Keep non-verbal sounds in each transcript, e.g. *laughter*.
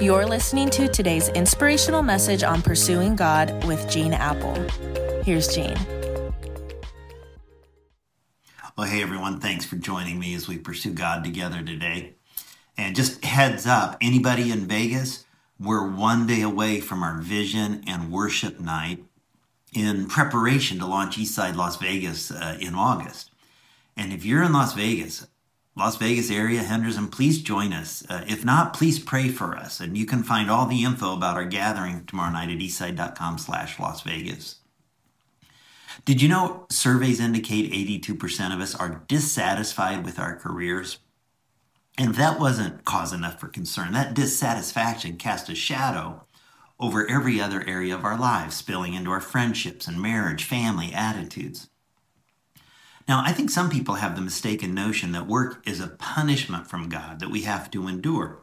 You're listening to today's inspirational message on pursuing God with Gene Appel. Here's Gene. Well, hey everyone, thanks for joining me as we pursue God together today. And just heads up anybody in Vegas, we're one day away from our vision and worship night in preparation to launch Eastside Las Vegas uh, in August. And if you're in Las Vegas, Las Vegas area, Henderson, please join us. Uh, if not, please pray for us. And you can find all the info about our gathering tomorrow night at eastside.com slash Las Vegas. Did you know surveys indicate 82% of us are dissatisfied with our careers? And that wasn't cause enough for concern, that dissatisfaction cast a shadow over every other area of our lives, spilling into our friendships and marriage, family, attitudes. Now, I think some people have the mistaken notion that work is a punishment from God that we have to endure.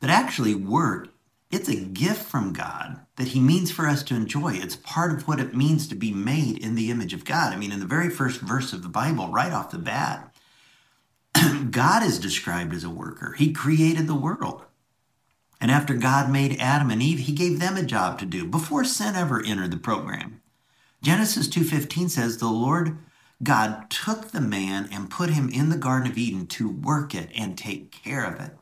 But actually, work, it's a gift from God that He means for us to enjoy. It's part of what it means to be made in the image of God. I mean, in the very first verse of the Bible, right off the bat, *clears throat* God is described as a worker. He created the world. And after God made Adam and Eve, he gave them a job to do before sin ever entered the program. Genesis 2:15 says the Lord God took the man and put him in the Garden of Eden to work it and take care of it.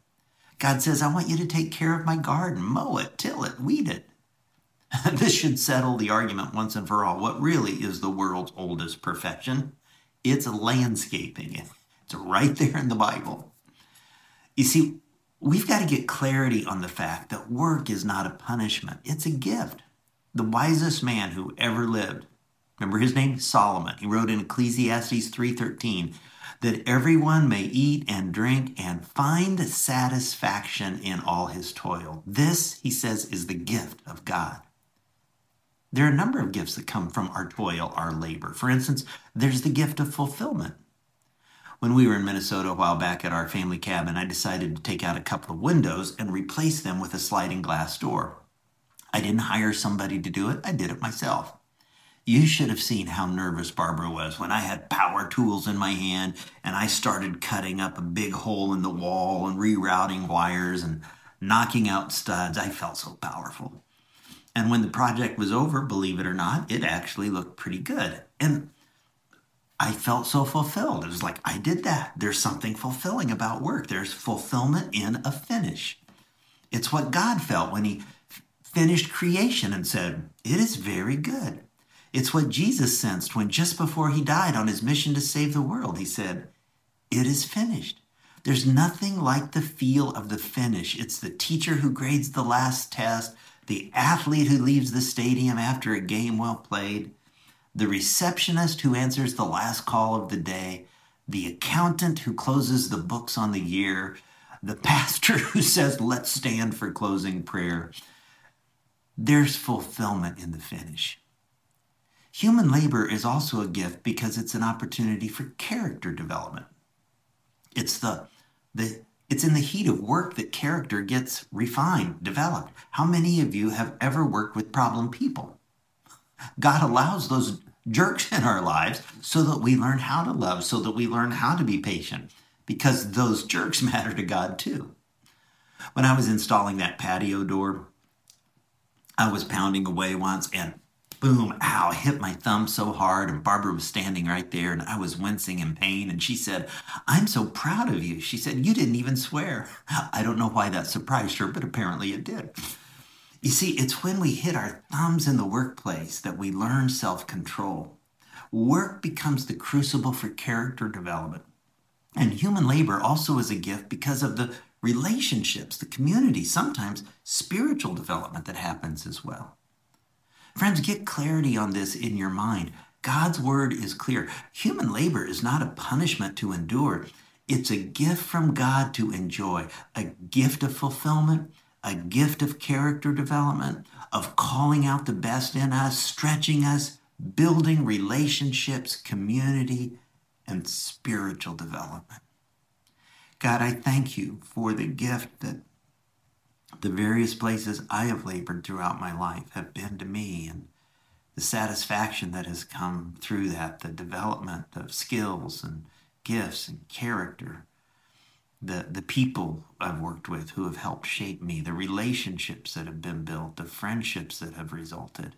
God says, I want you to take care of my garden, mow it, till it, weed it. *laughs* this should settle the argument once and for all. What really is the world's oldest perfection? It's landscaping. *laughs* It's right there in the Bible. You see, we've got to get clarity on the fact that work is not a punishment, it's a gift. The wisest man who ever lived Remember his name? Solomon. He wrote in Ecclesiastes 3:13 that everyone may eat and drink and find satisfaction in all his toil. This, he says, is the gift of God. There are a number of gifts that come from our toil, our labor. For instance, there's the gift of fulfillment. When we were in Minnesota a while back at our family cabin, I decided to take out a couple of windows and replace them with a sliding glass door. I didn't hire somebody to do it, I did it myself. You should have seen how nervous Barbara was when I had power tools in my hand and I started cutting up a big hole in the wall and rerouting wires and knocking out studs. I felt so powerful. And when the project was over, believe it or not, it actually looked pretty good. And I felt so fulfilled. It was like, I did that. There's something fulfilling about work. There's fulfillment in a finish. It's what God felt when He finished creation and said, It is very good. It's what Jesus sensed when just before he died on his mission to save the world, he said, It is finished. There's nothing like the feel of the finish. It's the teacher who grades the last test, the athlete who leaves the stadium after a game well played, the receptionist who answers the last call of the day, the accountant who closes the books on the year, the *laughs* pastor who says, Let's stand for closing prayer. There's fulfillment in the finish. Human labor is also a gift because it's an opportunity for character development. It's the, the it's in the heat of work that character gets refined, developed. How many of you have ever worked with problem people? God allows those jerks in our lives so that we learn how to love, so that we learn how to be patient, because those jerks *laughs* matter to God too. When I was installing that patio door, I was pounding away once and boom, ow, hit my thumb so hard. And Barbara was standing right there and I was wincing in pain. And she said, I'm so proud of you. She said, You didn't even swear. I don't know why that surprised her, but apparently it did. You see, it's when we hit our thumbs in the workplace that we learn self control. Work becomes the crucible for character development. And human labor also is a gift because of the relationships, the community, sometimes spiritual development that happens as well. Friends, get clarity on this in your mind. God's word is clear. Human labor is not a punishment to endure, it's a gift from God to enjoy, a gift of fulfillment, a gift of character development, of calling out the best in us, stretching us, building relationships, community, and spiritual development. God, I thank you for the gift that the various places I have labored throughout my life have been to me, the satisfaction that has come through that, the development of skills and gifts and character. the, the people I've worked with who have helped shape me, the relationships that have been built, the friendships that have resulted.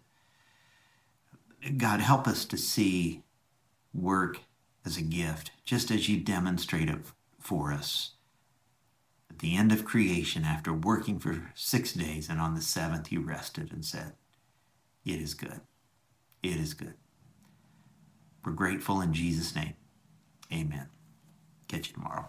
God, help us to see work as a gift, just as you demonstrate it for us. At the end of creation, after working for six days, and on the seventh, you rested and said, It is good. It is good. We're grateful in Jesus' name. Amen. Catch you tomorrow.